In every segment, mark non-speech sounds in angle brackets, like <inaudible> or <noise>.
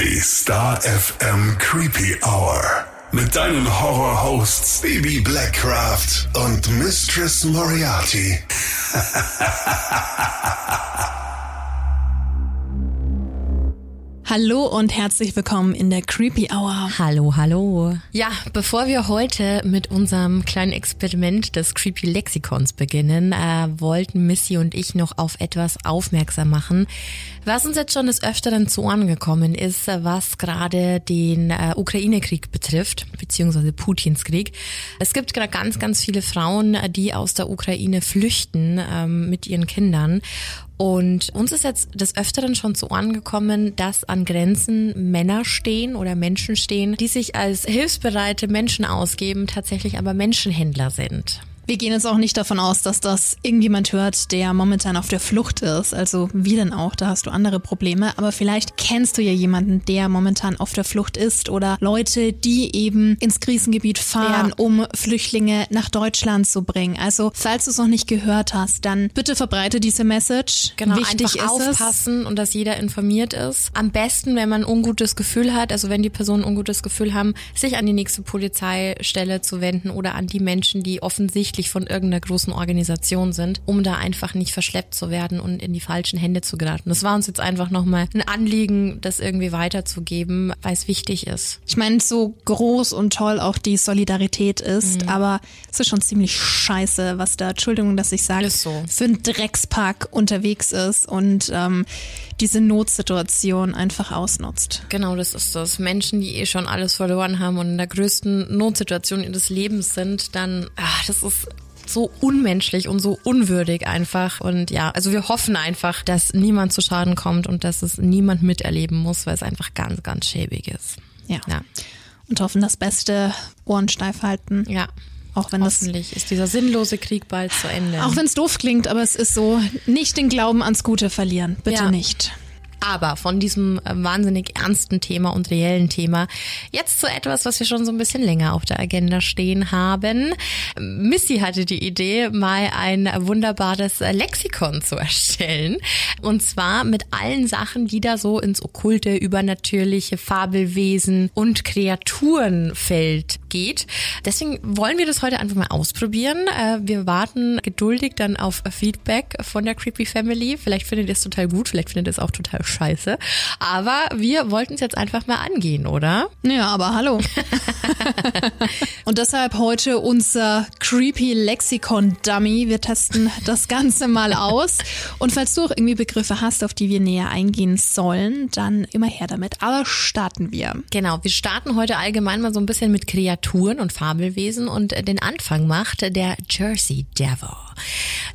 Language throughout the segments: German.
Die Star FM Creepy Hour. Mit deinen Horror-Hosts Baby Blackcraft und Mistress Moriarty. <laughs> Hallo und herzlich willkommen in der Creepy Hour. Hallo, hallo. Ja, bevor wir heute mit unserem kleinen Experiment des Creepy Lexikons beginnen, äh, wollten Missy und ich noch auf etwas aufmerksam machen, was uns jetzt schon des Öfteren zu Ohren gekommen ist, was gerade den äh, Ukraine-Krieg betrifft, beziehungsweise Putins Krieg. Es gibt gerade ganz, ganz viele Frauen, die aus der Ukraine flüchten ähm, mit ihren Kindern. Und uns ist jetzt des Öfteren schon zu Ohren gekommen, dass an Grenzen Männer stehen oder Menschen stehen, die sich als hilfsbereite Menschen ausgeben, tatsächlich aber Menschenhändler sind. Wir gehen jetzt auch nicht davon aus, dass das irgendjemand hört, der momentan auf der Flucht ist. Also wie denn auch, da hast du andere Probleme. Aber vielleicht kennst du ja jemanden, der momentan auf der Flucht ist oder Leute, die eben ins Krisengebiet fahren, ja. um Flüchtlinge nach Deutschland zu bringen. Also falls du es noch nicht gehört hast, dann bitte verbreite diese Message. Genau, Wichtig einfach aufpassen es. und dass jeder informiert ist. Am besten, wenn man ein ungutes Gefühl hat, also wenn die Personen ein ungutes Gefühl haben, sich an die nächste Polizeistelle zu wenden oder an die Menschen, die offensichtlich offensichtlich von irgendeiner großen Organisation sind, um da einfach nicht verschleppt zu werden und in die falschen Hände zu geraten. Das war uns jetzt einfach nochmal ein Anliegen, das irgendwie weiterzugeben, weil es wichtig ist. Ich meine, so groß und toll auch die Solidarität ist, mhm. aber es ist schon ziemlich scheiße, was da, Entschuldigung, dass ich sage, so. für einen Dreckspark unterwegs ist und ähm, diese Notsituation einfach ausnutzt. Genau, das ist das. Menschen, die eh schon alles verloren haben und in der größten Notsituation ihres Lebens sind, dann, ach, das ist so unmenschlich und so unwürdig einfach. Und ja, also wir hoffen einfach, dass niemand zu Schaden kommt und dass es niemand miterleben muss, weil es einfach ganz, ganz schäbig ist. Ja. ja. Und hoffen das Beste, Ohren steif halten. Ja. Auch wenn Hoffentlich das, ist dieser sinnlose Krieg bald zu Ende. Auch wenn es doof klingt, aber es ist so, nicht den Glauben ans Gute verlieren. Bitte ja. nicht. Aber von diesem äh, wahnsinnig ernsten Thema und reellen Thema jetzt zu etwas, was wir schon so ein bisschen länger auf der Agenda stehen haben. Missy hatte die Idee, mal ein wunderbares Lexikon zu erstellen. Und zwar mit allen Sachen, die da so ins okkulte, übernatürliche Fabelwesen und Kreaturenfeld geht. Deswegen wollen wir das heute einfach mal ausprobieren. Äh, wir warten geduldig dann auf Feedback von der Creepy Family. Vielleicht findet ihr es total gut, vielleicht findet ihr es auch total scheiße. Aber wir wollten es jetzt einfach mal angehen, oder? Ja, aber hallo. <laughs> Und deshalb heute unser Creepy Lexikon Dummy. Wir testen das Ganze mal aus. Und falls du auch irgendwie Begriffe hast, auf die wir näher eingehen sollen, dann immer her damit. Aber starten wir. Genau, wir starten heute allgemein mal so ein bisschen mit Kreaturen und Fabelwesen und den Anfang macht der Jersey Devil.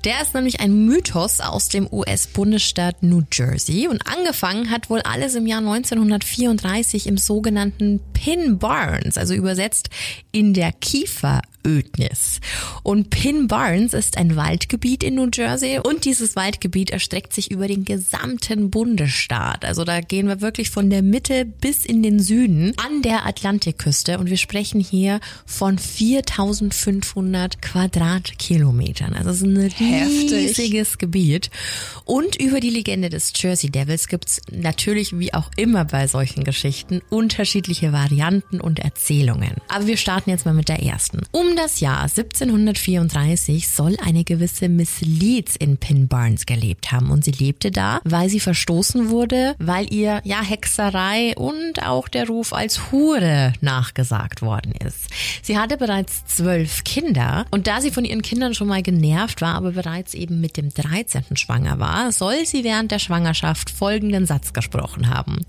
Der ist nämlich ein Mythos aus dem US-Bundesstaat New Jersey und angefangen hat wohl alles im Jahr 1934 im sogenannten Pin Barns, also übersetzt in der Kiefer Ödnis. Und Pin Barnes ist ein Waldgebiet in New Jersey und dieses Waldgebiet erstreckt sich über den gesamten Bundesstaat. Also da gehen wir wirklich von der Mitte bis in den Süden an der Atlantikküste und wir sprechen hier von 4500 Quadratkilometern. Also es ist ein riesiges Gebiet. Und über die Legende des Jersey Devils gibt's natürlich wie auch immer bei solchen Geschichten unterschiedliche Varianten und Erzählungen. Aber wir starten jetzt mal mit der ersten. Um um das Jahr 1734 soll eine gewisse Miss Leeds in Pin Barnes gelebt haben und sie lebte da, weil sie verstoßen wurde, weil ihr ja Hexerei und auch der Ruf als Hure nachgesagt worden ist. Sie hatte bereits zwölf Kinder und da sie von ihren Kindern schon mal genervt war, aber bereits eben mit dem 13. schwanger war, soll sie während der Schwangerschaft folgenden Satz gesprochen haben.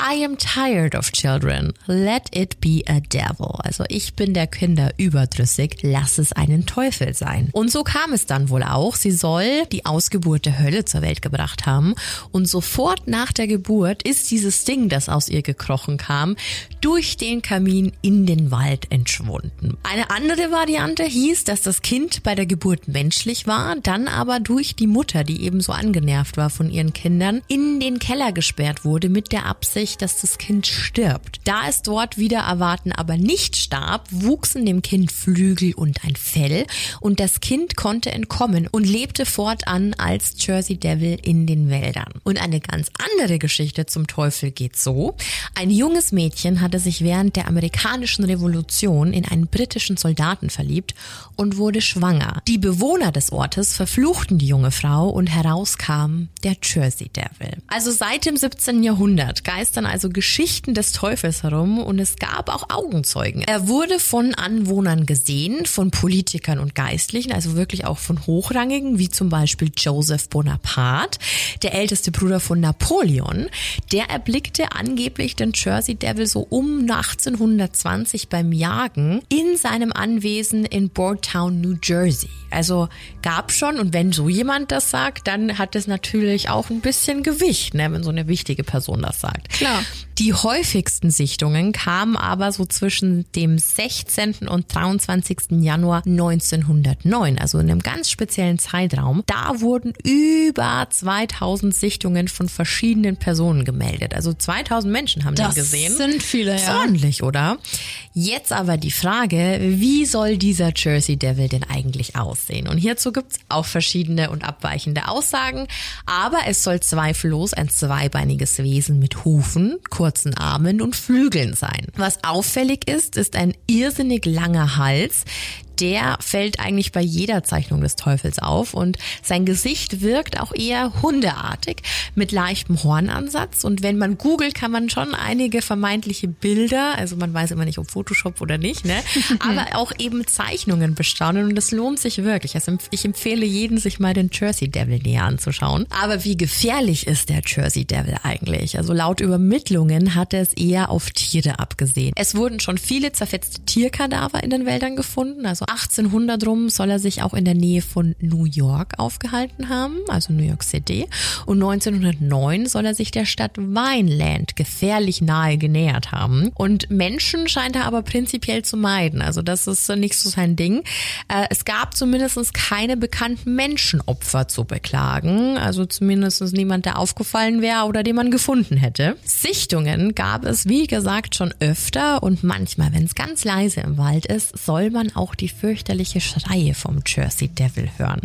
I am tired of children. Let it be a devil. Also ich bin der Kinder überdrüssig. Lass es einen Teufel sein. Und so kam es dann wohl auch. Sie soll die Ausgeburt der Hölle zur Welt gebracht haben. Und sofort nach der Geburt ist dieses Ding, das aus ihr gekrochen kam, durch den Kamin in den Wald entschwunden. Eine andere Variante hieß, dass das Kind bei der Geburt menschlich war, dann aber durch die Mutter, die ebenso angenervt war von ihren Kindern, in den Keller gesperrt wurde mit der Absicht, sich, dass das Kind stirbt. Da es dort wieder erwarten aber nicht starb, wuchsen dem Kind Flügel und ein Fell und das Kind konnte entkommen und lebte fortan als Jersey Devil in den Wäldern. Und eine ganz andere Geschichte zum Teufel geht so. Ein junges Mädchen hatte sich während der amerikanischen Revolution in einen britischen Soldaten verliebt und wurde schwanger. Die Bewohner des Ortes verfluchten die junge Frau und herauskam der Jersey Devil. Also seit dem 17. Jahrhundert geistern also Geschichten des Teufels herum und es gab auch Augenzeugen. Er wurde von Anwohnern gesehen, von Politikern und Geistlichen, also wirklich auch von Hochrangigen, wie zum Beispiel Joseph Bonaparte, der älteste Bruder von Napoleon. Der erblickte angeblich den Jersey Devil so um 1820 beim Jagen in seinem Anwesen in Boardtown, New Jersey. Also gab schon, und wenn so jemand das sagt, dann hat es natürlich auch ein bisschen Gewicht, ne, wenn so eine wichtige Person das sagt. 那。Die häufigsten Sichtungen kamen aber so zwischen dem 16. und 23. Januar 1909, also in einem ganz speziellen Zeitraum. Da wurden über 2000 Sichtungen von verschiedenen Personen gemeldet. Also 2000 Menschen haben Das den gesehen. sind viele, ja. ordentlich, oder? Jetzt aber die Frage, wie soll dieser Jersey Devil denn eigentlich aussehen? Und hierzu gibt's auch verschiedene und abweichende Aussagen, aber es soll zweifellos ein zweibeiniges Wesen mit Hufen, kurzen Armen und Flügeln sein. Was auffällig ist, ist ein irrsinnig langer Hals, der fällt eigentlich bei jeder Zeichnung des Teufels auf und sein Gesicht wirkt auch eher hundeartig mit leichtem Hornansatz und wenn man googelt, kann man schon einige vermeintliche Bilder, also man weiß immer nicht, ob Photoshop oder nicht, ne, <laughs> aber auch eben Zeichnungen bestaunen und das lohnt sich wirklich. Also ich empfehle jeden, sich mal den Jersey Devil näher anzuschauen. Aber wie gefährlich ist der Jersey Devil eigentlich? Also laut Übermittlungen hat er es eher auf Tiere abgesehen. Es wurden schon viele zerfetzte Tierkadaver in den Wäldern gefunden, also 1800 rum soll er sich auch in der Nähe von New York aufgehalten haben, also New York City. Und 1909 soll er sich der Stadt Vineland gefährlich nahe genähert haben. Und Menschen scheint er aber prinzipiell zu meiden. Also das ist nicht so sein Ding. Äh, Es gab zumindest keine bekannten Menschenopfer zu beklagen. Also zumindest niemand, der aufgefallen wäre oder den man gefunden hätte. Sichtungen gab es, wie gesagt, schon öfter und manchmal, wenn es ganz leise im Wald ist, soll man auch die fürchterliche Schreie vom Jersey Devil hören.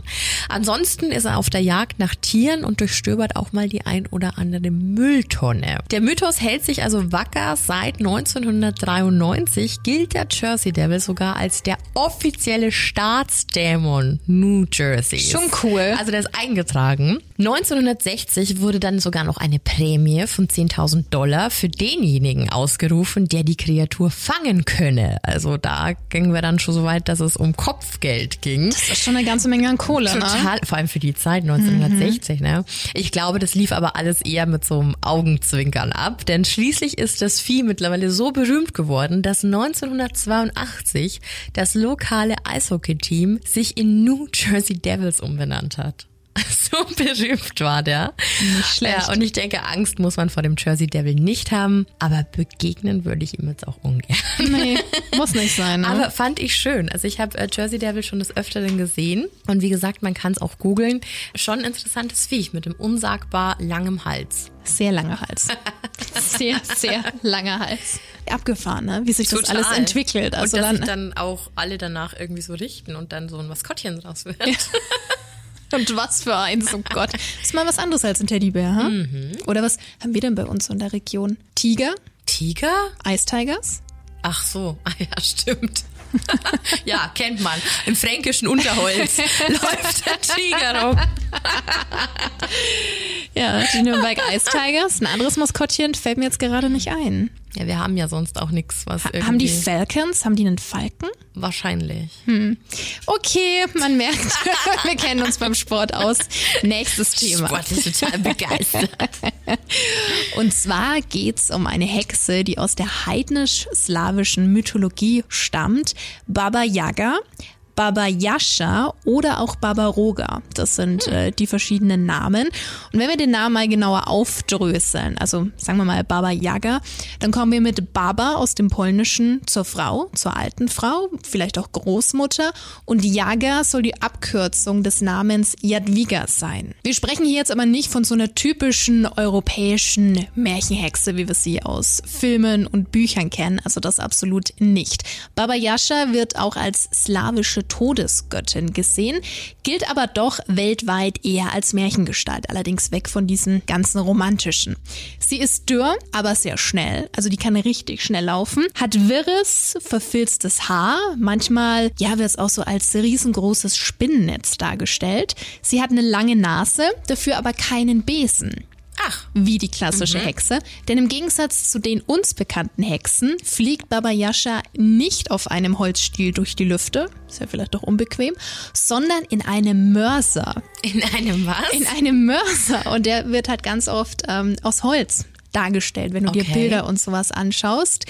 Ansonsten ist er auf der Jagd nach Tieren und durchstöbert auch mal die ein oder andere Mülltonne. Der Mythos hält sich also wacker. Seit 1993 gilt der Jersey Devil sogar als der offizielle Staatsdämon New Jersey. Schon cool. Also der ist eingetragen. 1960 wurde dann sogar noch eine Prämie von 10.000 Dollar für denjenigen ausgerufen, der die Kreatur fangen könne. Also da gingen wir dann schon so weit, dass es um Kopfgeld ging. Das ist schon eine ganze Menge an Kohle, ne? Total, vor allem für die Zeit 1960, ne? Ich glaube, das lief aber alles eher mit so einem Augenzwinkern ab, denn schließlich ist das Vieh mittlerweile so berühmt geworden, dass 1982 das lokale Eishockey-Team sich in New Jersey Devils umbenannt hat. <laughs> So berühmt war der. Nicht schlecht. Ja, und ich denke, Angst muss man vor dem Jersey Devil nicht haben, aber begegnen würde ich ihm jetzt auch ungern. Nee, muss nicht sein, ne? Aber fand ich schön. Also ich habe äh, Jersey Devil schon des Öfteren gesehen. Und wie gesagt, man kann es auch googeln. Schon ein interessantes Viech mit einem unsagbar langem Hals. Sehr langer Hals. Sehr, sehr langer Hals. Abgefahren, ne? Wie sich das alles entwickelt. Also und dass dann, sich dann auch alle danach irgendwie so richten und dann so ein Maskottchen draus wird. <laughs> und was für eins, oh Gott. ist mal was anderes als ein Teddybär, ha? Mhm. Oder was haben wir denn bei uns so in der Region? Tiger? Tiger? Eistigers? Ach so, <laughs> ah ja, stimmt. <laughs> ja, kennt man. Im fränkischen Unterholz <laughs> läuft der Tiger rum. Ja, die Nürnberg Ice Tigers. Ein anderes Maskottchen fällt mir jetzt gerade nicht ein. Ja, wir haben ja sonst auch nichts, was irgendwie... Haben die Falcons? Haben die einen Falken? Wahrscheinlich. Okay, man merkt, <laughs> wir kennen uns beim Sport aus. Nächstes Thema. Sport ist total begeistert. <laughs> Und zwar geht's um eine Hexe, die aus der heidnisch-slawischen Mythologie stammt, Baba Yaga. Baba Yasha oder auch Baba Roga. Das sind äh, die verschiedenen Namen. Und wenn wir den Namen mal genauer aufdröseln, also sagen wir mal Baba Yaga, dann kommen wir mit Baba aus dem Polnischen zur Frau, zur alten Frau, vielleicht auch Großmutter. Und Yaga soll die Abkürzung des Namens Jadwiga sein. Wir sprechen hier jetzt aber nicht von so einer typischen europäischen Märchenhexe, wie wir sie aus Filmen und Büchern kennen. Also das absolut nicht. Baba Yasha wird auch als slawische Todesgöttin gesehen, gilt aber doch weltweit eher als Märchengestalt, allerdings weg von diesen ganzen romantischen. Sie ist dürr, aber sehr schnell, also die kann richtig schnell laufen, hat wirres, verfilztes Haar, manchmal, ja, wird es auch so als riesengroßes Spinnennetz dargestellt. Sie hat eine lange Nase, dafür aber keinen Besen. Ach. Wie die klassische mhm. Hexe. Denn im Gegensatz zu den uns bekannten Hexen fliegt Baba Yasha nicht auf einem Holzstiel durch die Lüfte, ist ja vielleicht doch unbequem, sondern in einem Mörser. In einem was? In einem Mörser. Und der wird halt ganz oft ähm, aus Holz dargestellt, wenn du okay. dir Bilder und sowas anschaust.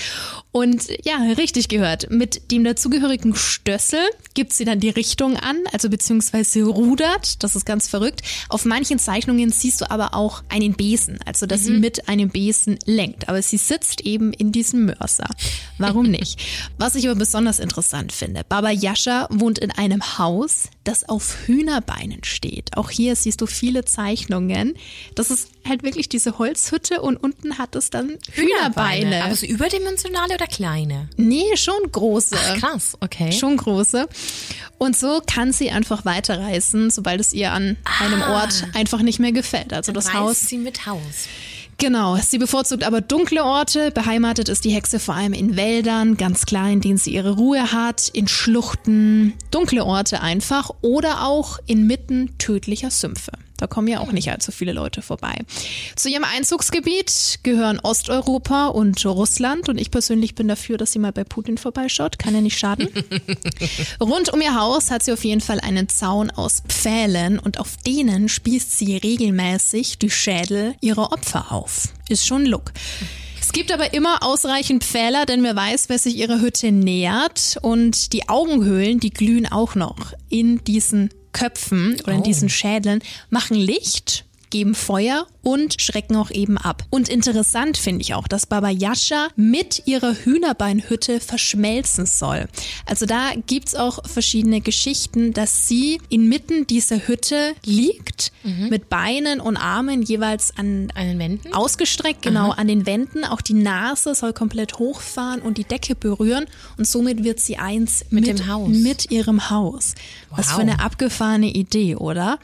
Und ja, richtig gehört. Mit dem dazugehörigen Stössel gibt sie dann die Richtung an, also beziehungsweise rudert. Das ist ganz verrückt. Auf manchen Zeichnungen siehst du aber auch einen Besen, also dass mhm. sie mit einem Besen lenkt. Aber sie sitzt eben in diesem Mörser. Warum nicht? <laughs> Was ich aber besonders interessant finde, Baba Yasha wohnt in einem Haus, das auf Hühnerbeinen steht. Auch hier siehst du viele Zeichnungen. Das ist halt wirklich diese Holzhütte und unten hat es dann Hühnerbeine. Hühnerbeine. Aber so überdimensionale oder kleine? Nee, schon große. Ach, krass, okay. Schon große. Und so kann sie einfach weiterreisen, sobald es ihr an ah, einem Ort einfach nicht mehr gefällt. Also das Haus. sie mit Haus. Genau, sie bevorzugt aber dunkle Orte. Beheimatet ist die Hexe vor allem in Wäldern, ganz klar, in denen sie ihre Ruhe hat, in Schluchten, dunkle Orte einfach oder auch inmitten tödlicher Sümpfe. Da kommen ja auch nicht allzu viele Leute vorbei. Zu ihrem Einzugsgebiet gehören Osteuropa und Russland und ich persönlich bin dafür, dass sie mal bei Putin vorbeischaut. Kann ja nicht schaden. <laughs> Rund um ihr Haus hat sie auf jeden Fall einen Zaun aus Pfählen und auf denen spießt sie regelmäßig die Schädel ihrer Opfer auf. Ist schon Look. Es gibt aber immer ausreichend Pfähler, denn wer weiß, wer sich ihrer Hütte nähert. Und die Augenhöhlen, die glühen auch noch in diesen Köpfen oder in diesen oh. Schädeln machen Licht geben Feuer und schrecken auch eben ab. Und interessant finde ich auch, dass Baba Yasha mit ihrer Hühnerbeinhütte verschmelzen soll. Also da gibt's auch verschiedene Geschichten, dass sie inmitten dieser Hütte liegt, mhm. mit Beinen und Armen jeweils an, an den Wänden ausgestreckt, genau Aha. an den Wänden. Auch die Nase soll komplett hochfahren und die Decke berühren und somit wird sie eins mit, mit dem Haus. Mit ihrem Haus. Wow. Was für eine abgefahrene Idee, oder?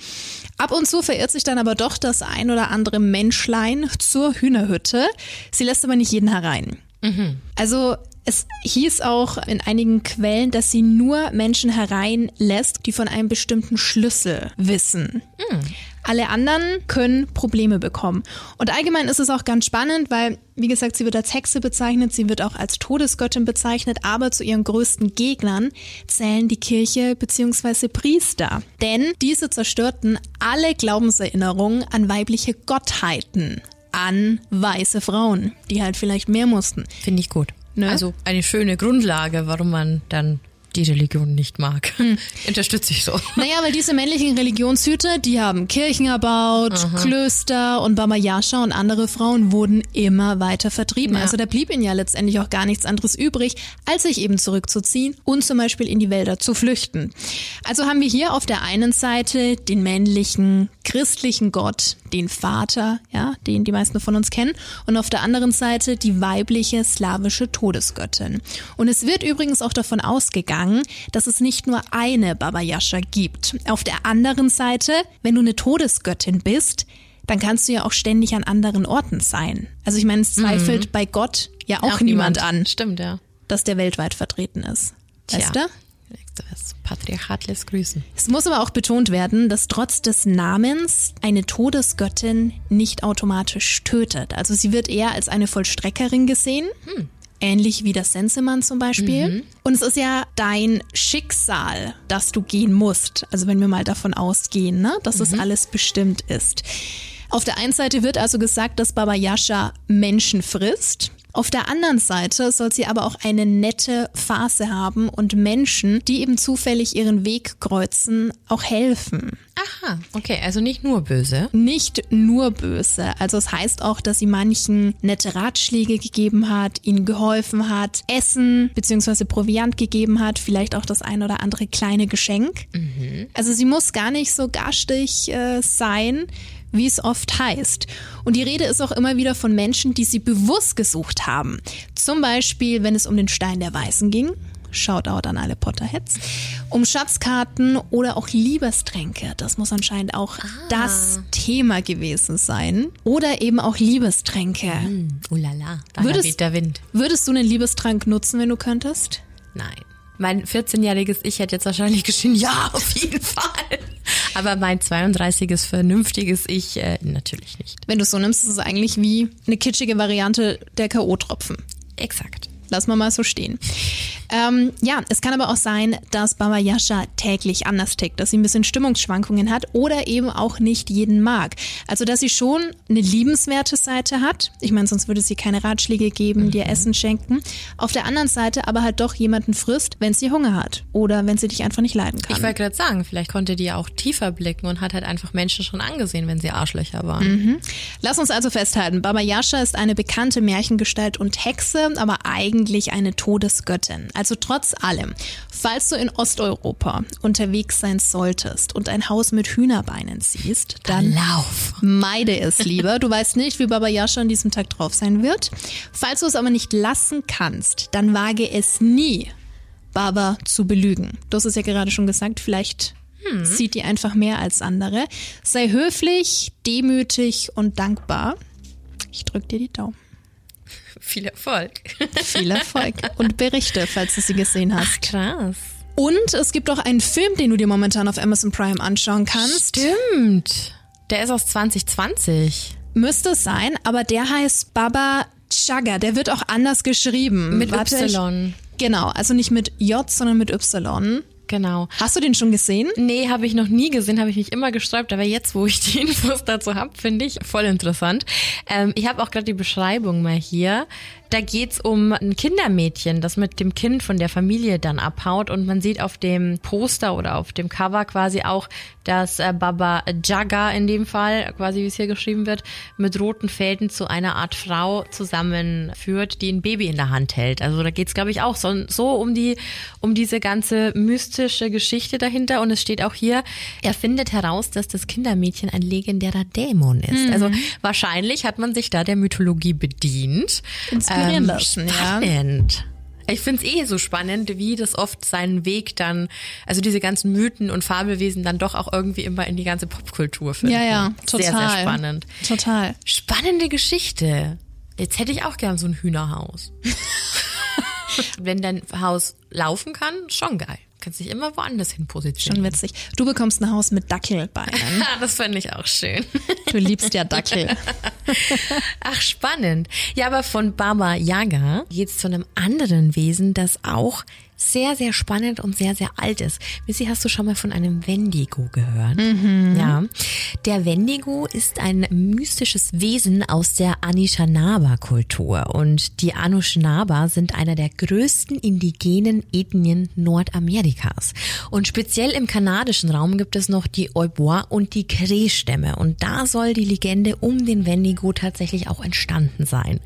Ab und zu verirrt sich dann aber doch das ein oder andere Menschlein zur Hühnerhütte. Sie lässt aber nicht jeden herein. Mhm. Also es hieß auch in einigen Quellen, dass sie nur Menschen hereinlässt, die von einem bestimmten Schlüssel wissen. Mhm. Alle anderen können Probleme bekommen. Und allgemein ist es auch ganz spannend, weil, wie gesagt, sie wird als Hexe bezeichnet, sie wird auch als Todesgöttin bezeichnet, aber zu ihren größten Gegnern zählen die Kirche bzw. Priester. Denn diese zerstörten alle Glaubenserinnerungen an weibliche Gottheiten, an weiße Frauen, die halt vielleicht mehr mussten. Finde ich gut. Ne? Also eine schöne Grundlage, warum man dann die Religion nicht mag. Hm. <laughs> Unterstütze ich so. Naja, weil diese männlichen Religionshüter, die haben Kirchen erbaut, Aha. Klöster und Baba Yasha und andere Frauen wurden immer weiter vertrieben. Ja. Also da blieb ihnen ja letztendlich auch gar nichts anderes übrig, als sich eben zurückzuziehen und zum Beispiel in die Wälder zu flüchten. Also haben wir hier auf der einen Seite den männlichen christlichen Gott, den Vater, ja, den die meisten von uns kennen, und auf der anderen Seite die weibliche slawische Todesgöttin. Und es wird übrigens auch davon ausgegangen, dass es nicht nur eine Baba Yasha gibt. Auf der anderen Seite, wenn du eine Todesgöttin bist, dann kannst du ja auch ständig an anderen Orten sein. Also ich meine, es zweifelt mhm. bei Gott ja auch, auch niemand, niemand an. Stimmt, ja. Dass der weltweit vertreten ist. Weißt Tja. du? Das Patriarchat lässt grüßen. Es muss aber auch betont werden, dass trotz des Namens eine Todesgöttin nicht automatisch tötet. Also sie wird eher als eine Vollstreckerin gesehen. Hm. Ähnlich wie das Sensemann zum Beispiel. Mhm. Und es ist ja dein Schicksal, dass du gehen musst. Also wenn wir mal davon ausgehen, ne, dass mhm. es alles bestimmt ist. Auf der einen Seite wird also gesagt, dass Baba Yasha Menschen frisst. Auf der anderen Seite soll sie aber auch eine nette Phase haben und Menschen, die eben zufällig ihren Weg kreuzen, auch helfen. Aha, okay, also nicht nur böse. Nicht nur böse. Also es heißt auch, dass sie manchen nette Ratschläge gegeben hat, ihnen geholfen hat, Essen bzw. Proviant gegeben hat, vielleicht auch das ein oder andere kleine Geschenk. Mhm. Also sie muss gar nicht so garstig äh, sein, wie es oft heißt. Und die Rede ist auch immer wieder von Menschen, die sie bewusst gesucht haben. Zum Beispiel, wenn es um den Stein der Weißen ging. Shoutout an alle Potterheads. Um Schatzkarten oder auch Liebestränke. Das muss anscheinend auch ah. das Thema gewesen sein. Oder eben auch Liebestränke. Mm, ulala, da würdest, der Wind. Würdest du einen Liebestrank nutzen, wenn du könntest? Nein. Mein 14-jähriges Ich hätte jetzt wahrscheinlich <laughs> geschrien, ja, auf jeden Fall. Aber mein 32-es, vernünftiges Ich äh, natürlich nicht. Wenn du es so nimmst, ist es eigentlich wie eine kitschige Variante der K.O.-Tropfen. Exakt. Lass mal mal so stehen. Ähm, ja, es kann aber auch sein, dass Baba Yasha täglich anders tickt, dass sie ein bisschen Stimmungsschwankungen hat oder eben auch nicht jeden mag. Also, dass sie schon eine liebenswerte Seite hat. Ich meine, sonst würde sie keine Ratschläge geben, mhm. dir Essen schenken. Auf der anderen Seite aber halt doch jemanden frisst, wenn sie Hunger hat oder wenn sie dich einfach nicht leiden kann. Ich wollte gerade sagen, vielleicht konnte die auch tiefer blicken und hat halt einfach Menschen schon angesehen, wenn sie Arschlöcher waren. Mhm. Lass uns also festhalten, Baba Yasha ist eine bekannte Märchengestalt und Hexe, aber eigentlich eine Todesgöttin. Also trotz allem, falls du in Osteuropa unterwegs sein solltest und ein Haus mit Hühnerbeinen siehst, dann lauf. meide es lieber. Du weißt nicht, wie Baba Yasha an diesem Tag drauf sein wird. Falls du es aber nicht lassen kannst, dann wage es nie, Baba zu belügen. Du hast es ja gerade schon gesagt, vielleicht hm. sieht die einfach mehr als andere. Sei höflich, demütig und dankbar. Ich drück dir die Daumen. Viel Erfolg. Viel Erfolg. Und Berichte, falls du sie gesehen hast. Ach, krass. Und es gibt auch einen Film, den du dir momentan auf Amazon Prime anschauen kannst. Stimmt. Der ist aus 2020. Müsste es sein, aber der heißt Baba Chaga. Der wird auch anders geschrieben. Mit Warte, Y. Ich, genau, also nicht mit J, sondern mit Y. Genau. Hast du den schon gesehen? Nee, habe ich noch nie gesehen, habe ich mich immer gesträubt. Aber jetzt, wo ich die <laughs> Infos dazu habe, finde ich voll interessant. Ähm, ich habe auch gerade die Beschreibung mal hier. Da geht's um ein Kindermädchen, das mit dem Kind von der Familie dann abhaut und man sieht auf dem Poster oder auf dem Cover quasi auch, dass äh, Baba Jaga in dem Fall, quasi wie es hier geschrieben wird, mit roten Fäden zu einer Art Frau zusammenführt, die ein Baby in der Hand hält. Also da geht's glaube ich auch so, so um die um diese ganze mystische Geschichte dahinter und es steht auch hier, er findet heraus, dass das Kindermädchen ein legendärer Dämon ist. Mhm. Also wahrscheinlich hat man sich da der Mythologie bedient. Inspiriert inspirieren ähm, lassen. Spannend. Ja. Ich finde es eh so spannend, wie das oft seinen Weg dann, also diese ganzen Mythen und Fabelwesen dann doch auch irgendwie immer in die ganze Popkultur finden. Ja, ja, total. Sehr, sehr spannend. Total. Spannende Geschichte. Jetzt hätte ich auch gern so ein Hühnerhaus. <laughs> Wenn dein Haus laufen kann, schon geil. Kannst dich immer woanders hin positionieren. Schon witzig. Du bekommst ein Haus mit Dackelbeinen. <laughs> das fände ich auch schön. Du liebst ja Dackel. <laughs> Ach, spannend. Ja, aber von Baba Yaga geht's zu einem anderen Wesen, das auch sehr, sehr spannend und sehr, sehr alt ist. Missy, hast du schon mal von einem Wendigo gehört? Mhm. Ja. Der Wendigo ist ein mystisches Wesen aus der Anishinaabe-Kultur und die Anishinaabe sind einer der größten indigenen Ethnien Nordamerikas. Und speziell im kanadischen Raum gibt es noch die Oibois und die Cree-Stämme und da soll die Legende um den Wendigo tatsächlich auch entstanden sein.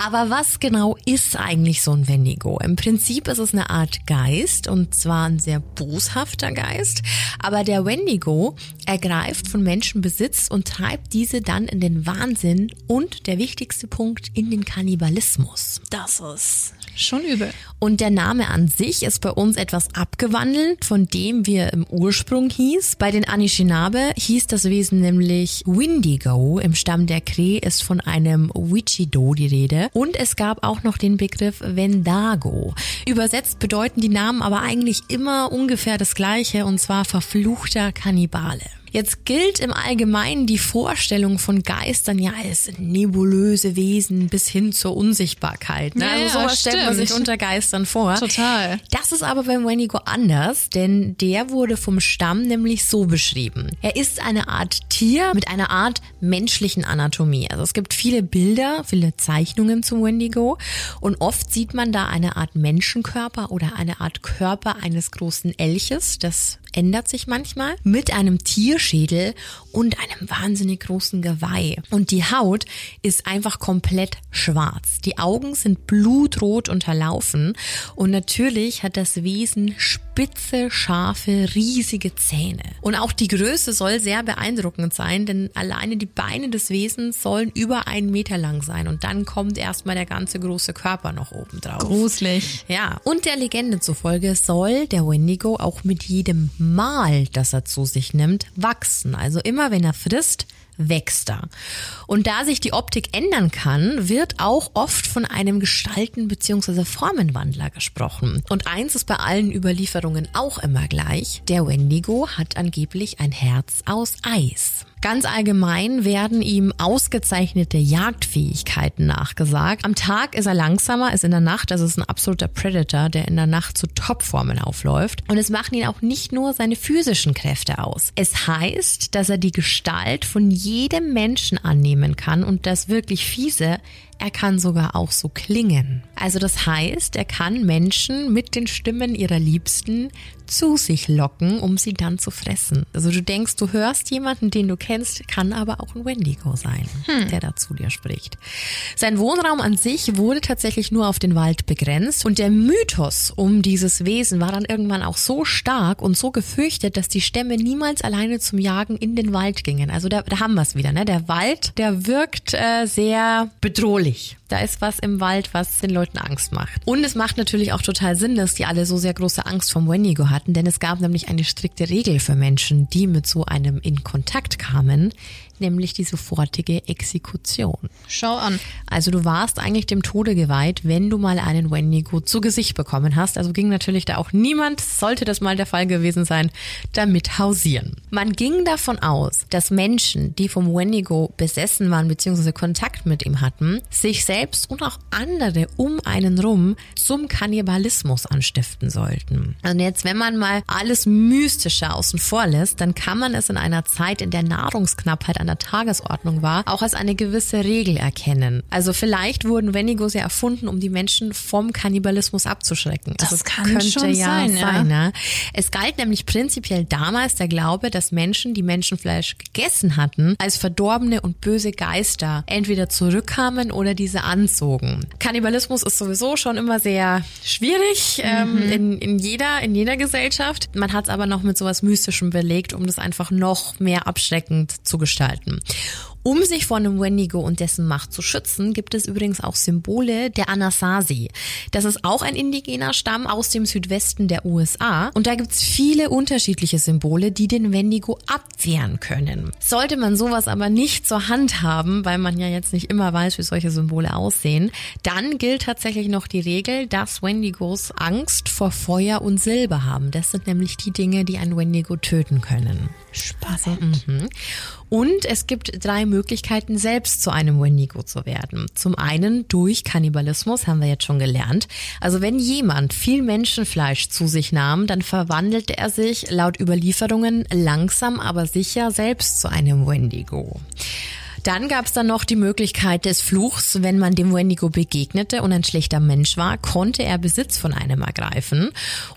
Aber was genau ist eigentlich so ein Wendigo? Im Prinzip ist es eine Art Geist und zwar ein sehr boshafter Geist. Aber der Wendigo ergreift von Menschen Besitz und treibt diese dann in den Wahnsinn und der wichtigste Punkt in den Kannibalismus. Das ist Schon übel. Und der Name an sich ist bei uns etwas abgewandelt von dem, wie er im Ursprung hieß. Bei den Anishinaabe hieß das Wesen nämlich Windigo. Im Stamm der Cree ist von einem Wichido die Rede. Und es gab auch noch den Begriff Wendago. Übersetzt bedeuten die Namen aber eigentlich immer ungefähr das gleiche und zwar verfluchter Kannibale. Jetzt gilt im Allgemeinen die Vorstellung von Geistern ja als nebulöse Wesen bis hin zur Unsichtbarkeit. Ne? Ja, also sowas stellt man sich unter Geistern vor. Total. Das ist aber beim Wendigo anders, denn der wurde vom Stamm nämlich so beschrieben. Er ist eine Art Tier mit einer Art menschlichen Anatomie. Also es gibt viele Bilder, viele Zeichnungen zum Wendigo und oft sieht man da eine Art Menschenkörper oder eine Art Körper eines großen Elches. Das ändert sich manchmal mit einem Tierschädel und einem wahnsinnig großen Geweih. Und die Haut ist einfach komplett schwarz. Die Augen sind blutrot unterlaufen und natürlich hat das Wesen spitze, scharfe, riesige Zähne. Und auch die Größe soll sehr beeindruckend sein, denn alleine die Beine des Wesens sollen über einen Meter lang sein und dann kommt erstmal der ganze große Körper noch oben drauf. Gruselig. Ja, und der Legende zufolge soll der Wendigo auch mit jedem Mal, das er zu sich nimmt, wachsen. Also immer wenn er frisst, wächst er. Und da sich die Optik ändern kann, wird auch oft von einem Gestalten- bzw. Formenwandler gesprochen. Und eins ist bei allen Überlieferungen auch immer gleich. Der Wendigo hat angeblich ein Herz aus Eis. Ganz allgemein werden ihm ausgezeichnete Jagdfähigkeiten nachgesagt. Am Tag ist er langsamer, ist in der Nacht, also ist ein absoluter Predator, der in der Nacht zu Topformen aufläuft. Und es machen ihn auch nicht nur seine physischen Kräfte aus. Es heißt, dass er die Gestalt von jedem Menschen annehmen kann und das wirklich fiese, er kann sogar auch so klingen. Also das heißt, er kann Menschen mit den Stimmen ihrer Liebsten zu sich locken, um sie dann zu fressen. Also du denkst, du hörst jemanden, den du kennst, kann aber auch ein Wendigo sein, hm. der da zu dir spricht. Sein Wohnraum an sich wurde tatsächlich nur auf den Wald begrenzt und der Mythos um dieses Wesen war dann irgendwann auch so stark und so gefürchtet, dass die Stämme niemals alleine zum Jagen in den Wald gingen. Also da, da haben wir es wieder. Ne? Der Wald, der wirkt äh, sehr bedrohlich. Da ist was im Wald, was den Leuten Angst macht. Und es macht natürlich auch total Sinn, dass die alle so sehr große Angst vom Wendigo hatten, denn es gab nämlich eine strikte Regel für Menschen, die mit so einem in Kontakt kamen, nämlich die sofortige Exekution. Schau an. Also du warst eigentlich dem Tode geweiht, wenn du mal einen Wendigo zu Gesicht bekommen hast. Also ging natürlich da auch niemand, sollte das mal der Fall gewesen sein, damit hausieren. Man ging davon aus, dass Menschen, die vom Wendigo besessen waren bzw. Kontakt mit ihm hatten, sich selbst und auch andere um einen rum zum Kannibalismus anstiften sollten. Und jetzt, wenn man mal alles Mystische außen vor lässt, dann kann man es in einer Zeit, in der Nahrungsknappheit an der Tagesordnung war, auch als eine gewisse Regel erkennen. Also vielleicht wurden Wendigos ja erfunden, um die Menschen vom Kannibalismus abzuschrecken. Das also kann könnte schon ja sein. sein ja. Ne? Es galt nämlich prinzipiell damals der Glaube, dass Menschen, die Menschenfleisch gegessen hatten, als verdorbene und böse Geister entweder zurückkamen oder diese anzogen. Kannibalismus ist sowieso schon immer sehr schwierig ähm, mhm. ähm, in, in jeder in jeder Gesellschaft. Man hat es aber noch mit sowas Mystischem belegt, um das einfach noch mehr abschreckend zu gestalten halten. Um sich vor einem Wendigo und dessen Macht zu schützen, gibt es übrigens auch Symbole der Anasazi. Das ist auch ein indigener Stamm aus dem Südwesten der USA. Und da gibt es viele unterschiedliche Symbole, die den Wendigo abwehren können. Sollte man sowas aber nicht zur Hand haben, weil man ja jetzt nicht immer weiß, wie solche Symbole aussehen, dann gilt tatsächlich noch die Regel, dass Wendigos Angst vor Feuer und Silber haben. Das sind nämlich die Dinge, die ein Wendigo töten können. Spannend. Mhm. Und es gibt drei Möglichkeiten, selbst zu einem Wendigo zu werden. Zum einen durch Kannibalismus, haben wir jetzt schon gelernt. Also wenn jemand viel Menschenfleisch zu sich nahm, dann verwandelte er sich laut Überlieferungen langsam aber sicher selbst zu einem Wendigo. Dann gab es dann noch die Möglichkeit des Fluchs. Wenn man dem Wendigo begegnete und ein schlechter Mensch war, konnte er Besitz von einem ergreifen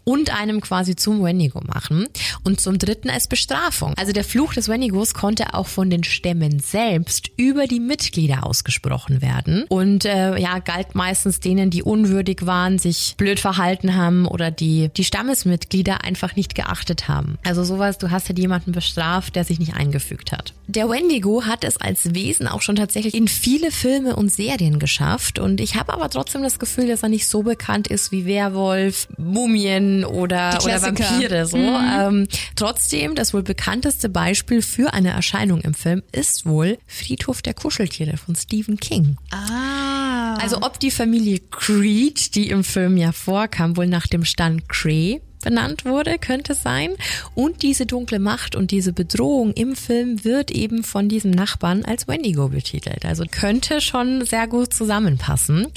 und einem quasi zum Wendigo machen. Und zum dritten als Bestrafung. Also der Fluch des Wendigos konnte auch von den Stämmen selbst über die Mitglieder ausgesprochen werden. Und äh, ja, galt meistens denen, die unwürdig waren, sich blöd verhalten haben oder die die Stammesmitglieder einfach nicht geachtet haben. Also sowas, du hast halt jemanden bestraft, der sich nicht eingefügt hat. Der Wendigo hat es als Wesen auch schon tatsächlich in viele Filme und Serien geschafft und ich habe aber trotzdem das Gefühl, dass er nicht so bekannt ist wie Werwolf, Mumien oder, oder Vampire. So. Mhm. Ähm, trotzdem, das wohl bekannteste Beispiel für eine Erscheinung im Film ist wohl Friedhof der Kuscheltiere von Stephen King. Ah. Also ob die Familie Creed, die im Film ja vorkam, wohl nach dem Stand Cray benannt wurde, könnte sein. Und diese dunkle Macht und diese Bedrohung im Film wird eben von diesem Nachbarn als Wendigo betitelt. Also könnte schon sehr gut zusammenpassen.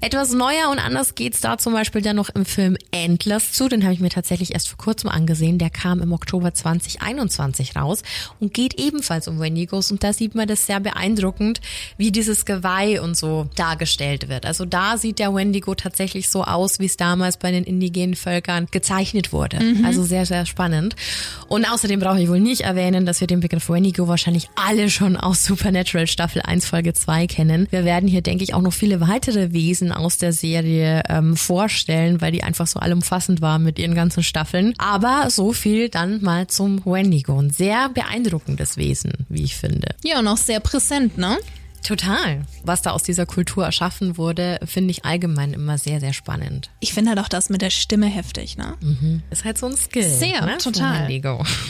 Etwas neuer und anders geht's da zum Beispiel dann noch im Film Endless zu. Den habe ich mir tatsächlich erst vor kurzem angesehen. Der kam im Oktober 2021 raus und geht ebenfalls um Wendigos. Und da sieht man das sehr beeindruckend, wie dieses Geweih und so dargestellt wird. Also da sieht der Wendigo tatsächlich so aus, wie es damals bei den indigenen Völkern gezeichnet wurde. Also sehr, sehr spannend. Und außerdem brauche ich wohl nicht erwähnen, dass wir den Begriff Wendigo wahrscheinlich alle schon aus Supernatural Staffel 1 Folge 2 kennen. Wir werden hier, denke ich, auch noch viele weitere Wesen aus der Serie ähm, vorstellen, weil die einfach so allumfassend war mit ihren ganzen Staffeln. Aber so viel dann mal zum Wendigo. Ein sehr beeindruckendes Wesen, wie ich finde. Ja, und auch sehr präsent, ne? Total. Was da aus dieser Kultur erschaffen wurde, finde ich allgemein immer sehr, sehr spannend. Ich finde halt auch das mit der Stimme heftig, ne? Ist halt so ein Skill. Sehr, ne? total.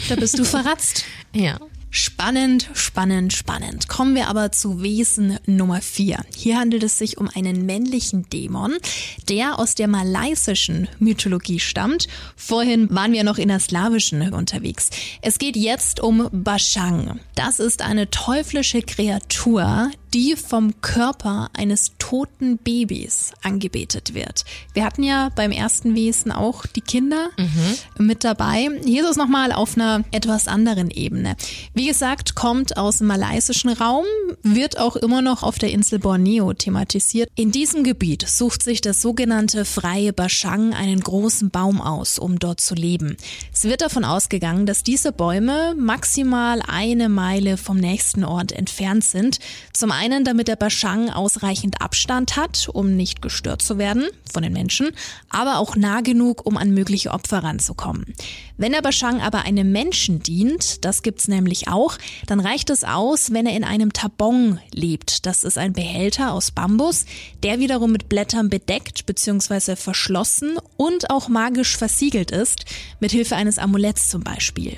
Da bist du <laughs> verratzt. Ja. Spannend, spannend, spannend. Kommen wir aber zu Wesen Nummer 4. Hier handelt es sich um einen männlichen Dämon, der aus der malaysischen Mythologie stammt. Vorhin waren wir noch in der slawischen unterwegs. Es geht jetzt um Bashang. Das ist eine teuflische Kreatur, die vom Körper eines toten Babys angebetet wird. Wir hatten ja beim ersten Wesen auch die Kinder mit dabei. Hier ist es nochmal auf einer etwas anderen Ebene. Wie gesagt, kommt aus dem malaysischen Raum, wird auch immer noch auf der Insel Borneo thematisiert. In diesem Gebiet sucht sich das sogenannte freie Bashang einen großen Baum aus, um dort zu leben. Es wird davon ausgegangen, dass diese Bäume maximal eine Meile vom nächsten Ort entfernt sind. Zum einen, damit der Bashang ausreichend Abstand hat, um nicht gestört zu werden von den Menschen, aber auch nah genug, um an mögliche Opfer ranzukommen. Wenn der Bashang aber einem Menschen dient, das gibt's nämlich auch, dann reicht es aus, wenn er in einem Tabong lebt. Das ist ein Behälter aus Bambus, der wiederum mit Blättern bedeckt bzw. verschlossen und auch magisch versiegelt ist, mit Hilfe eines Amuletts zum Beispiel.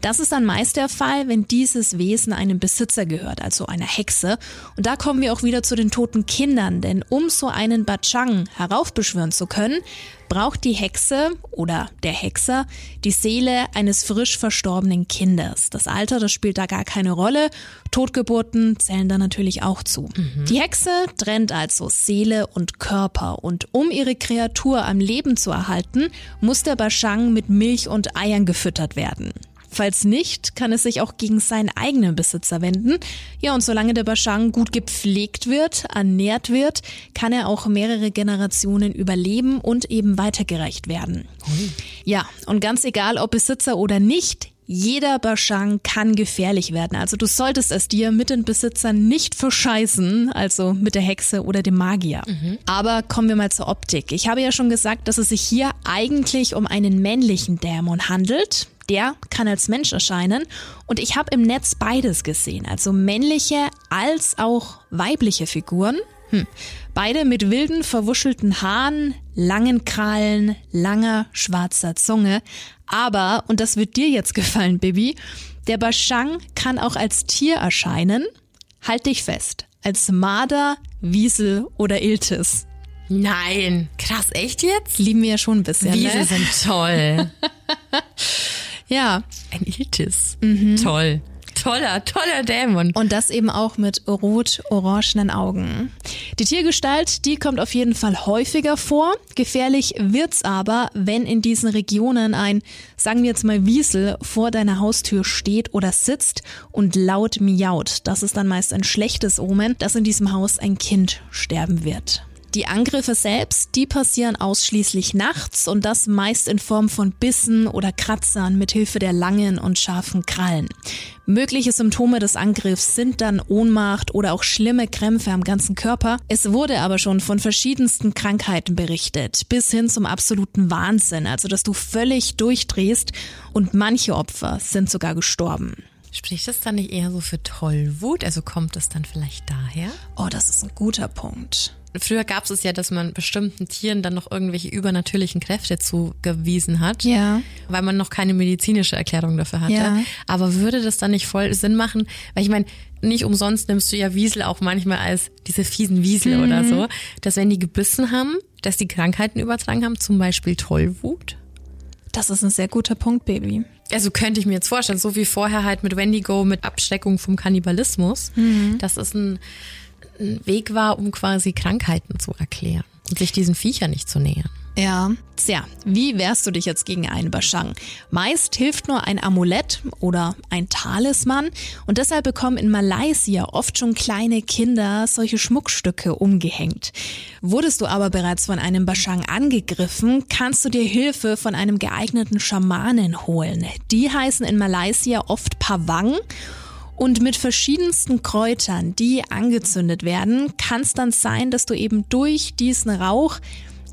Das ist dann meist der Fall, wenn dieses Wesen einem Besitzer gehört, also einer Hexe. Und da kommen wir auch wieder zu den toten Kindern, denn um so einen Bachang heraufbeschwören zu können, braucht die Hexe oder der Hexer die Seele eines frisch verstorbenen Kindes. Das Alter, das spielt da gar keine Rolle. Totgeburten zählen da natürlich auch zu. Die Hexe trennt also Seele und Körper und um ihre Kreatur am Leben zu erhalten, muss der Bachang mit Milch und Eiern gefüttert werden. Falls nicht, kann es sich auch gegen seinen eigenen Besitzer wenden. Ja, und solange der Bashang gut gepflegt wird, ernährt wird, kann er auch mehrere Generationen überleben und eben weitergereicht werden. Ja, und ganz egal, ob Besitzer oder nicht, jeder Bashang kann gefährlich werden. Also du solltest es dir mit den Besitzern nicht verscheißen, also mit der Hexe oder dem Magier. Aber kommen wir mal zur Optik. Ich habe ja schon gesagt, dass es sich hier eigentlich um einen männlichen Dämon handelt. Der kann als Mensch erscheinen und ich habe im Netz beides gesehen, also männliche als auch weibliche Figuren. Hm. Beide mit wilden, verwuschelten Haaren, langen Krallen, langer, schwarzer Zunge. Aber, und das wird dir jetzt gefallen, Bibi, der Bashang kann auch als Tier erscheinen. Halt dich fest. Als Marder, Wiesel oder Iltis. Nein. Krass, echt jetzt? Lieben wir ja schon ein bisschen. Wiese ne? sind toll. <laughs> Ja. Ein Iltis. Toll. Toller, toller Dämon. Und das eben auch mit rot-orangenen Augen. Die Tiergestalt, die kommt auf jeden Fall häufiger vor. Gefährlich wird's aber, wenn in diesen Regionen ein, sagen wir jetzt mal Wiesel, vor deiner Haustür steht oder sitzt und laut miaut. Das ist dann meist ein schlechtes Omen, dass in diesem Haus ein Kind sterben wird. Die Angriffe selbst, die passieren ausschließlich nachts und das meist in Form von Bissen oder Kratzern mit Hilfe der langen und scharfen Krallen. Mögliche Symptome des Angriffs sind dann Ohnmacht oder auch schlimme Krämpfe am ganzen Körper. Es wurde aber schon von verschiedensten Krankheiten berichtet, bis hin zum absoluten Wahnsinn, also dass du völlig durchdrehst und manche Opfer sind sogar gestorben. Spricht das dann nicht eher so für Tollwut? Also kommt das dann vielleicht daher? Oh, das ist ein guter Punkt. Früher gab es ja, dass man bestimmten Tieren dann noch irgendwelche übernatürlichen Kräfte zugewiesen hat, Ja. weil man noch keine medizinische Erklärung dafür hatte. Ja. Aber würde das dann nicht voll Sinn machen? Weil ich meine, nicht umsonst nimmst du ja Wiesel auch manchmal als diese fiesen Wiesel oder so, dass wenn die gebissen haben, dass die Krankheiten übertragen haben, zum Beispiel Tollwut. Das ist ein sehr guter Punkt, Baby. Also könnte ich mir jetzt vorstellen, so wie vorher halt mit Wendigo, mit Abschreckung vom Kannibalismus, dass es ein, ein Weg war, um quasi Krankheiten zu erklären und sich diesen Viecher nicht zu nähern. Ja, tja, wie wehrst du dich jetzt gegen einen Bashang? Meist hilft nur ein Amulett oder ein Talisman und deshalb bekommen in Malaysia oft schon kleine Kinder solche Schmuckstücke umgehängt. Wurdest du aber bereits von einem Bashang angegriffen, kannst du dir Hilfe von einem geeigneten Schamanen holen. Die heißen in Malaysia oft Pawang und mit verschiedensten Kräutern, die angezündet werden, kann es dann sein, dass du eben durch diesen Rauch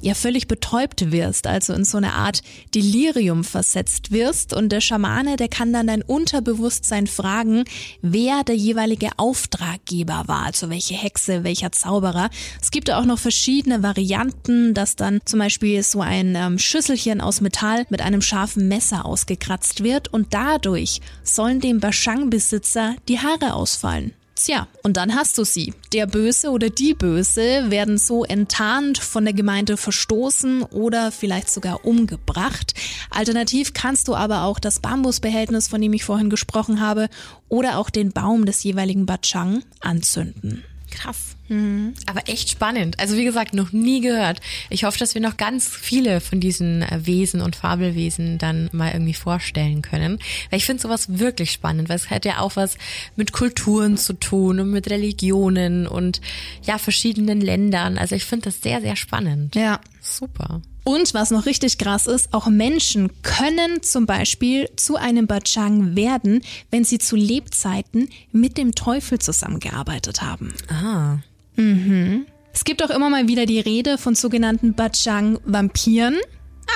ja völlig betäubt wirst, also in so eine Art Delirium versetzt wirst und der Schamane, der kann dann dein Unterbewusstsein fragen, wer der jeweilige Auftraggeber war, also welche Hexe, welcher Zauberer. Es gibt auch noch verschiedene Varianten, dass dann zum Beispiel so ein ähm, Schüsselchen aus Metall mit einem scharfen Messer ausgekratzt wird und dadurch sollen dem Bashang-Besitzer die Haare ausfallen. Tja, und dann hast du sie. Der Böse oder die Böse werden so enttarnt, von der Gemeinde verstoßen oder vielleicht sogar umgebracht. Alternativ kannst du aber auch das Bambusbehältnis, von dem ich vorhin gesprochen habe, oder auch den Baum des jeweiligen Bachang anzünden. Krass. Mhm. Aber echt spannend. Also wie gesagt, noch nie gehört. Ich hoffe, dass wir noch ganz viele von diesen äh, Wesen und Fabelwesen dann mal irgendwie vorstellen können. Weil ich finde sowas wirklich spannend, weil es hat ja auch was mit Kulturen zu tun und mit Religionen und ja, verschiedenen Ländern. Also ich finde das sehr, sehr spannend. Ja. Super. Und was noch richtig krass ist, auch Menschen können zum Beispiel zu einem Bachang werden, wenn sie zu Lebzeiten mit dem Teufel zusammengearbeitet haben. Ah. Mhm. Es gibt auch immer mal wieder die Rede von sogenannten Bachang-Vampiren.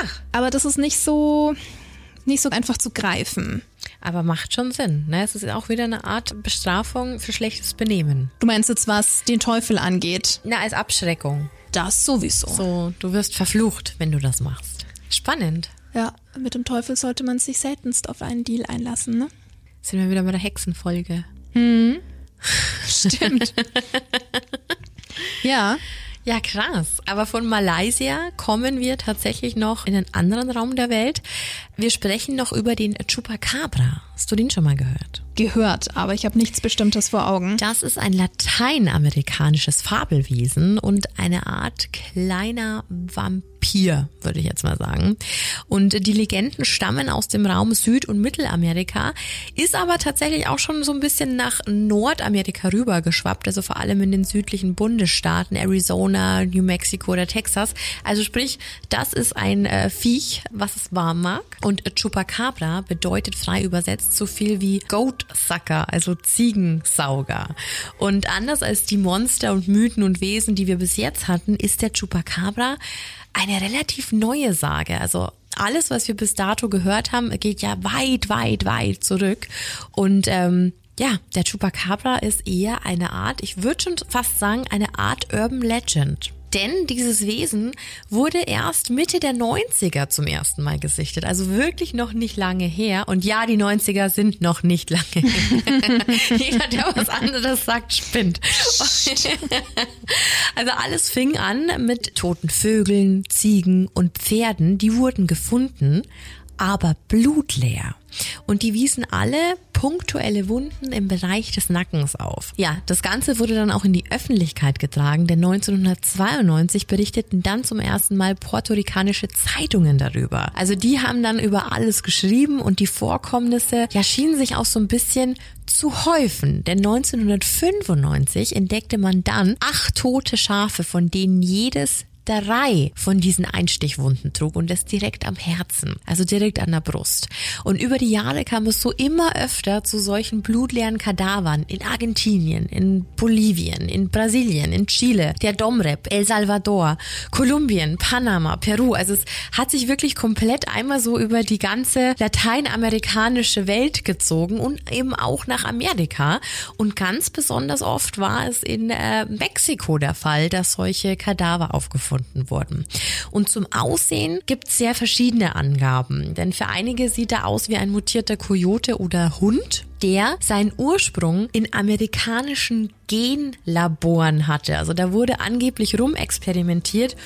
Ach. Aber das ist nicht so, nicht so einfach zu greifen. Aber macht schon Sinn. Ne? Es ist auch wieder eine Art Bestrafung für schlechtes Benehmen. Du meinst jetzt, was den Teufel angeht? Na, als Abschreckung. Das sowieso. So, du wirst verflucht, wenn du das machst. Spannend. Ja, mit dem Teufel sollte man sich seltenst auf einen Deal einlassen, ne? Sind wir wieder bei der Hexenfolge. Hm. <laughs> Stimmt. <laughs> ja. Ja, krass. Aber von Malaysia kommen wir tatsächlich noch in einen anderen Raum der Welt. Wir sprechen noch über den Chupacabra. Hast du den schon mal gehört? Gehört, aber ich habe nichts Bestimmtes vor Augen. Das ist ein lateinamerikanisches Fabelwesen und eine Art kleiner Vampir, würde ich jetzt mal sagen. Und die Legenden stammen aus dem Raum Süd- und Mittelamerika, ist aber tatsächlich auch schon so ein bisschen nach Nordamerika rübergeschwappt, also vor allem in den südlichen Bundesstaaten, Arizona, New Mexico oder Texas. Also sprich, das ist ein äh, Viech, was es warm mag. Und Chupacabra bedeutet frei übersetzt so viel wie Goatsucker, also Ziegensauger. Und anders als die Monster und Mythen und Wesen, die wir bis jetzt hatten, ist der Chupacabra eine relativ neue Sage. Also alles, was wir bis dato gehört haben, geht ja weit, weit, weit zurück. Und ähm, ja, der Chupacabra ist eher eine Art, ich würde schon fast sagen, eine Art Urban Legend. Denn dieses Wesen wurde erst Mitte der 90er zum ersten Mal gesichtet. Also wirklich noch nicht lange her. Und ja, die 90er sind noch nicht lange her. <laughs> Jeder, der was anderes sagt, spinnt. <laughs> also alles fing an mit toten Vögeln, Ziegen und Pferden. Die wurden gefunden, aber blutleer. Und die wiesen alle punktuelle Wunden im Bereich des Nackens auf. Ja, das Ganze wurde dann auch in die Öffentlichkeit getragen, denn 1992 berichteten dann zum ersten Mal puerto-ricanische Zeitungen darüber. Also die haben dann über alles geschrieben und die Vorkommnisse ja schienen sich auch so ein bisschen zu häufen, denn 1995 entdeckte man dann acht tote Schafe, von denen jedes drei von diesen Einstichwunden trug und das direkt am Herzen, also direkt an der Brust. Und über die Jahre kam es so immer öfter zu solchen blutleeren Kadavern in Argentinien, in Bolivien, in Brasilien, in Chile, der Domrep, El Salvador, Kolumbien, Panama, Peru. Also es hat sich wirklich komplett einmal so über die ganze lateinamerikanische Welt gezogen und eben auch nach Amerika. Und ganz besonders oft war es in äh, Mexiko der Fall, dass solche Kadaver aufgefunden gefunden wurden. Und zum Aussehen gibt es sehr verschiedene Angaben, denn für einige sieht er aus wie ein mutierter Kojote oder Hund der seinen Ursprung in amerikanischen Genlaboren hatte. Also da wurde angeblich rumexperimentiert,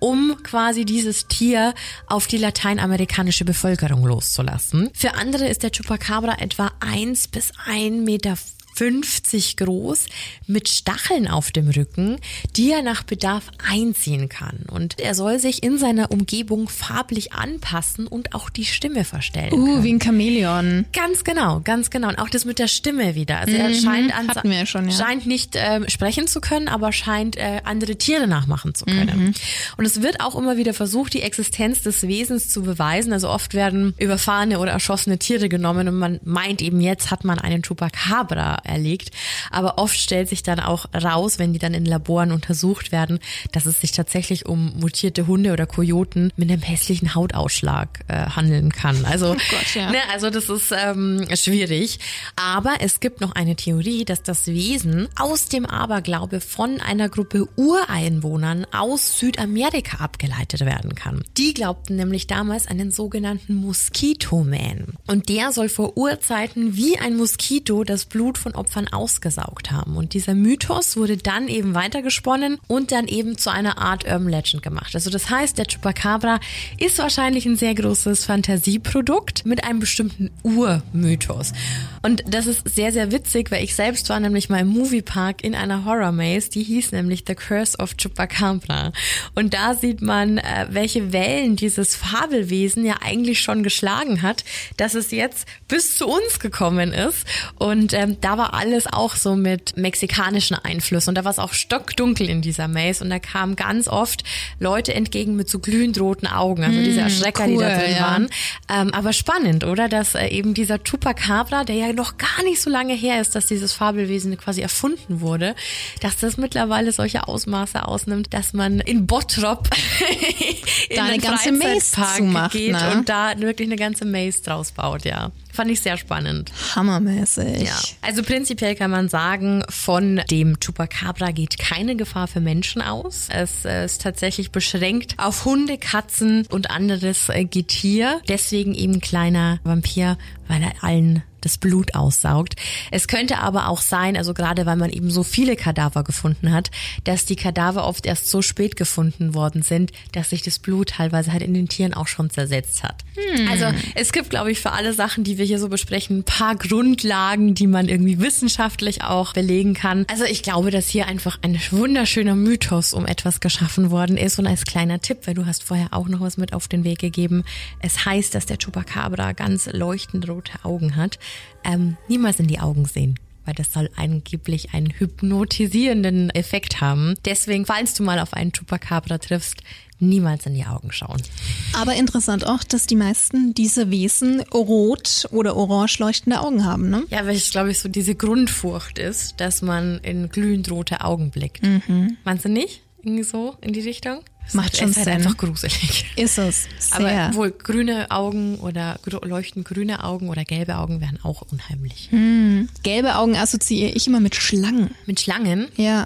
um quasi dieses Tier auf die lateinamerikanische Bevölkerung loszulassen. Für andere ist der Chupacabra etwa eins bis ein Meter 50 groß mit Stacheln auf dem Rücken, die er nach Bedarf einziehen kann. Und er soll sich in seiner Umgebung farblich anpassen und auch die Stimme verstellen. Uh, können. wie ein Chamäleon. Ganz genau, ganz genau. Und auch das mit der Stimme wieder. Also er Mhm, scheint, an, ja schon, ja. scheint nicht äh, sprechen zu können, aber scheint äh, andere Tiere nachmachen zu können. Mhm. Und es wird auch immer wieder versucht, die Existenz des Wesens zu beweisen. Also oft werden überfahrene oder erschossene Tiere genommen und man meint eben, jetzt hat man einen Chupacabra erlegt. Aber oft stellt sich dann auch raus, wenn die dann in Laboren untersucht werden, dass es sich tatsächlich um mutierte Hunde oder Kojoten mit einem hässlichen Hautausschlag äh, handeln kann. Also, <laughs> Gott, ja. ne, also das ist ähm, schwierig. Aber es gibt noch eine Theorie, dass das Wesen aus dem Aberglaube von einer Gruppe Ureinwohnern aus Südamerika abgeleitet werden kann. Die glaubten nämlich damals an den sogenannten Mosquito-Man. Und der soll vor Urzeiten wie ein Moskito das Blut von Opfern ausgesaugt haben. Und dieser Mythos wurde dann eben weitergesponnen und dann eben zu einer Art Urban Legend gemacht. Also das heißt, der Chupacabra ist wahrscheinlich ein sehr großes Fantasieprodukt mit einem bestimmten Urmythos. Und das ist sehr, sehr witzig, weil ich selbst war nämlich mal im Moviepark in einer Horror Maze, die hieß nämlich The Curse of Chupacabra. Und da sieht man, äh, welche Wellen dieses Fabelwesen ja eigentlich schon geschlagen hat, dass es jetzt bis zu uns gekommen ist. Und ähm, da war alles auch so mit mexikanischen Einflüssen. Und da war es auch stockdunkel in dieser Maze. Und da kamen ganz oft Leute entgegen mit so glühend roten Augen, also diese Erschrecker, die da cool, drin ja. waren. Ähm, aber spannend, oder? Dass äh, eben dieser Chupacabra, der ja noch gar nicht so lange her ist, dass dieses Fabelwesen quasi erfunden wurde, dass das mittlerweile solche Ausmaße ausnimmt, dass man in Bottrop <laughs> in Da eine ganze Maze geht ne? und da wirklich eine ganze Maze draus baut, ja. Fand ich sehr spannend. Hammermäßig. Ja. Also prinzipiell kann man sagen, von dem Chupacabra geht keine Gefahr für Menschen aus. Es äh, ist tatsächlich beschränkt auf Hunde, Katzen und anderes äh, Getier. Deswegen eben kleiner Vampir, weil er allen das Blut aussaugt. Es könnte aber auch sein, also gerade weil man eben so viele Kadaver gefunden hat, dass die Kadaver oft erst so spät gefunden worden sind, dass sich das Blut teilweise halt in den Tieren auch schon zersetzt hat. Also es gibt, glaube ich, für alle Sachen, die wir hier so besprechen, ein paar Grundlagen, die man irgendwie wissenschaftlich auch belegen kann. Also ich glaube, dass hier einfach ein wunderschöner Mythos um etwas geschaffen worden ist. Und als kleiner Tipp, weil du hast vorher auch noch was mit auf den Weg gegeben. Es heißt, dass der Chupacabra ganz leuchtend rote Augen hat. Ähm, niemals in die Augen sehen weil das soll angeblich einen hypnotisierenden Effekt haben. Deswegen, falls du mal auf einen Chupacabra triffst, niemals in die Augen schauen. Aber interessant auch, dass die meisten diese Wesen rot oder orange leuchtende Augen haben, ne? Ja, weil ich glaube ich so diese Grundfurcht ist, dass man in glühend rote Augen blickt. Meinst du nicht? Irgendwie so in die Richtung? Es Macht ist schon halt Sinn. einfach gruselig. Ist es. Sehr. Aber wohl grüne Augen oder leuchtend grüne Augen oder gelbe Augen wären auch unheimlich. Gelbe Augen assoziiere ich immer mit Schlangen. Mit Schlangen? Ja.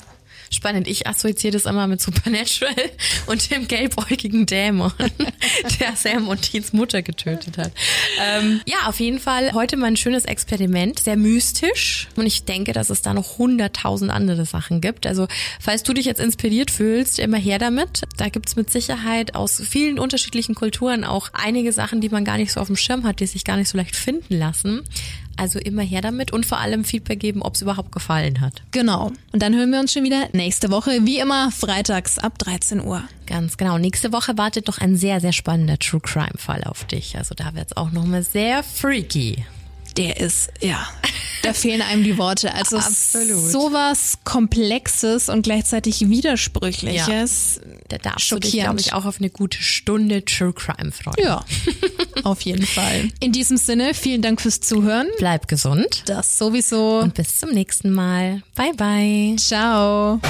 Spannend. Ich assoziiere das immer mit Supernatural <laughs> und dem gelbäugigen Dämon, <laughs> der Sam und Teens Mutter getötet hat. Ähm, ja, auf jeden Fall heute mal ein schönes Experiment, sehr mystisch. Und ich denke, dass es da noch hunderttausend andere Sachen gibt. Also, falls du dich jetzt inspiriert fühlst, immer her damit. Da gibt's mit Sicherheit aus vielen unterschiedlichen Kulturen auch einige Sachen, die man gar nicht so auf dem Schirm hat, die sich gar nicht so leicht finden lassen. Also immer her damit und vor allem Feedback geben, ob es überhaupt gefallen hat. Genau. Und dann hören wir uns schon wieder nächste Woche, wie immer, freitags ab 13 Uhr. Ganz genau. Nächste Woche wartet noch ein sehr, sehr spannender True Crime Fall auf dich. Also da wird's auch nochmal sehr freaky. Der ist, ja, da fehlen einem die Worte. Also <laughs> Absolut. sowas Komplexes und gleichzeitig Widersprüchliches. Da darfst du dich, glaube ich, auch auf eine gute Stunde True Crime freuen. Ja, auf jeden Fall. In diesem Sinne, vielen Dank fürs Zuhören. Bleib gesund Das sowieso. und bis zum nächsten Mal. Bye, bye. Ciao.